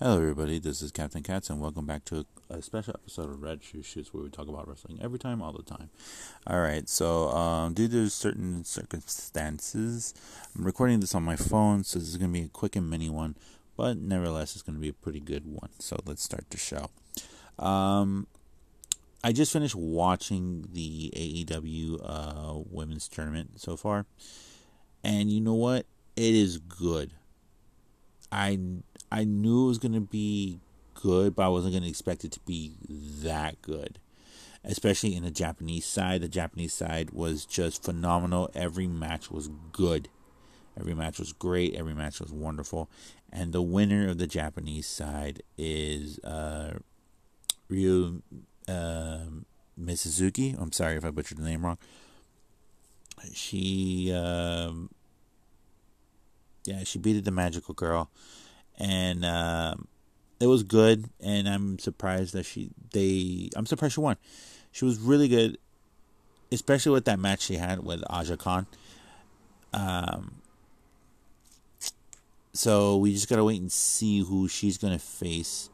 Hello, everybody. This is Captain Katz, and welcome back to a, special episode of Red Shoe Shoots, where we talk about wrestling every time, all the time. All right. So, um, due to certain circumstances, I'm recording this on my phone, so this is going to be a quick and mini one, but nevertheless, it's going to be a pretty good one. So, let's start the show. Um, I just finished watching the AEW uh, women's tournament so far, and you know what? It is good. I I knew it was gonna be good, but I wasn't gonna expect it to be that good. Especially in the Japanese side, the Japanese side was just phenomenal. Every match was good. Every match was great. Every match was wonderful. And the winner of the Japanese side is uh, Ryu uh. I'm sorry if I butchered the name wrong. She, um, yeah, she beat the magical girl and uh, it was good. And I'm surprised that she they I'm surprised she won. She was really good, especially with that match she had with Aja Kong. Um, so we just gotta wait and see who she's gonna face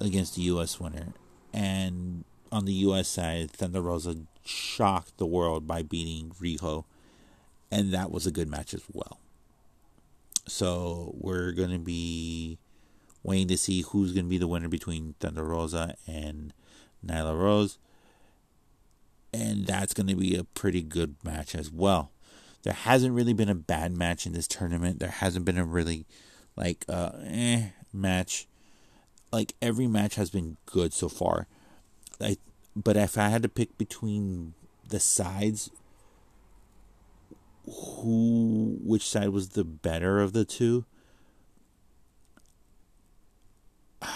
against the U.S. winner. And on the U.S. side, Thunder Rosa shocked the world by beating Riho, and that was a good match as well. So we're going to be waiting to see who's going to be the winner between Thunder Rosa and Nyla Rose. And that's going to be a pretty good match as well. There hasn't really been a bad match in this tournament. There hasn't been a really like uh eh match. Like every match has been good so far. I but if I had to pick between the sides, who which side was the better of the two.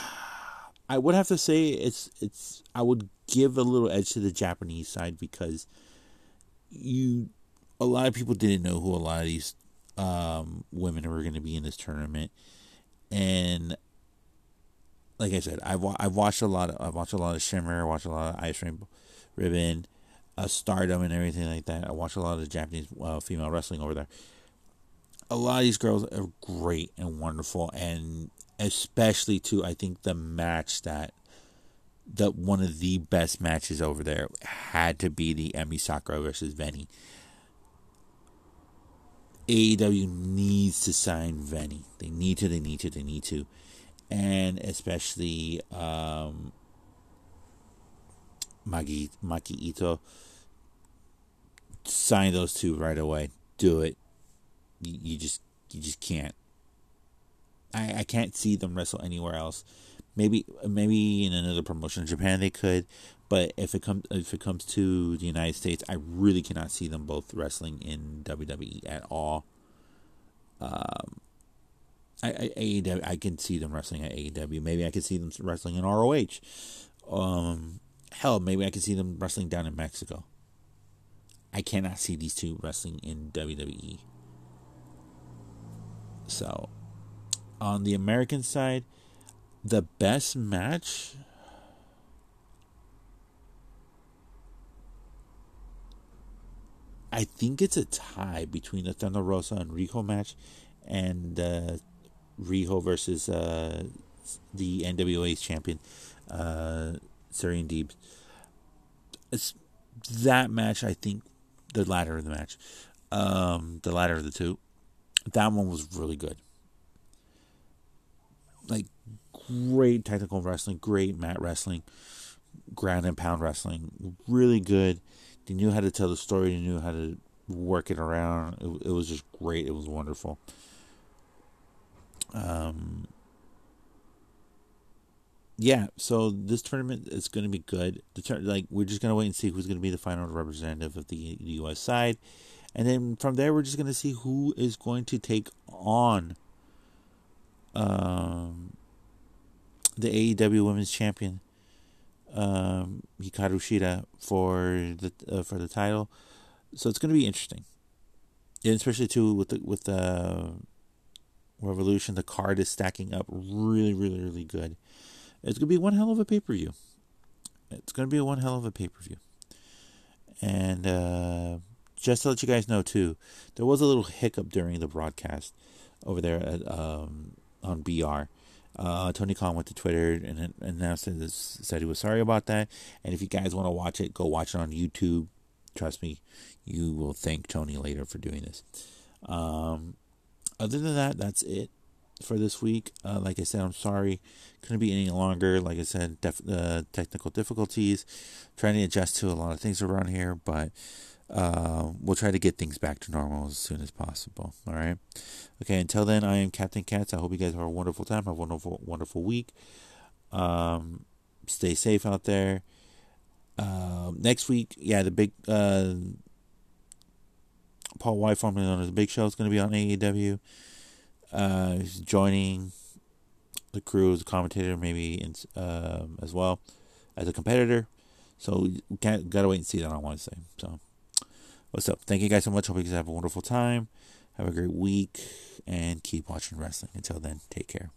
I would have to say it's it's I would give a little edge to the Japanese side because you a lot of people didn't know who a lot of these um, women were going to be in this tournament, and like I said, I've I've watched a lot of I've watched a lot of Shimmer, watched a lot of Ice Rainbow Ribbon, uh, Stardom and everything like that. I watch a lot of Japanese uh, female wrestling over there. A lot of these girls are great and wonderful, and especially too, I think the match that the one of the best matches over there had to be the Emi Sakura versus Veny. AEW needs to sign Veny. They need to. They need to. They need to, and especially um, Maki Maki Itoh. Sign those two right away. Do it. You, you just you just can't. I, I can't see them wrestle anywhere else. Maybe maybe in another promotion in Japan they could, but if it comes if it comes to the United States, I really cannot see them both wrestling in WWE at all. Um, I, I AEW I can see them wrestling at AEW. Maybe I can see them wrestling in ROH. Um, hell, maybe I could see them wrestling down in Mexico. I cannot see these two wrestling in WWE. So, on the American side, the best match. I think it's a tie between the Thunder Rosa and Riho match and uh, versus uh, the NWA's champion, uh, Serena Deeb's. It's that match. I think the latter of the match, um, the latter of the two. That one was really good. Like great technical wrestling, great mat wrestling, ground and pound wrestling, really good. They knew how to tell the story. They knew how to work it around. It, it was just great. It was wonderful. Um, yeah, so this tournament is going to be good. The tur- like we're just going to wait and see who's going to be the final representative of the, the U.S. side, and then from there we're just going to see who is going to take on um, the AEW Women's Champion um, Hikaru Shida for the uh, for the title. So it's going to be interesting, and especially too with the with the Revolution. The card is stacking up really, really, really good. It's going to be one hell of a pay per view. It's going to be one hell of a pay per view. And uh, just to let you guys know, too, there was a little hiccup during the broadcast over there at, um, on BR. Uh, Tony Khan went to Twitter and announced this, said he was sorry about that. And if you guys want to watch it, go watch it on YouTube. Trust me, you will thank Tony later for doing this. Um, other than that, that's it for this week. Uh, like I said, I'm sorry, couldn't be any longer. Like I said, def- uh, technical difficulties, trying to adjust to a lot of things around here, but uh, we'll try to get things back to normal as soon as possible. All right. Okay. Until then, I am Captain Cats. I hope you guys have a wonderful time. Have a wonderful, wonderful week. Um, stay safe out there. Uh, next week, yeah, the big uh, Paul White, formerly known as the Big Show, is going to be on AEW. Uh, joining the crew as a commentator, maybe in, um, as well as a competitor. So we can't gotta wait and see that I want to say So what's up? Thank you guys so much. Hope you guys have a wonderful time. Have a great week and keep watching wrestling. Until then, take care.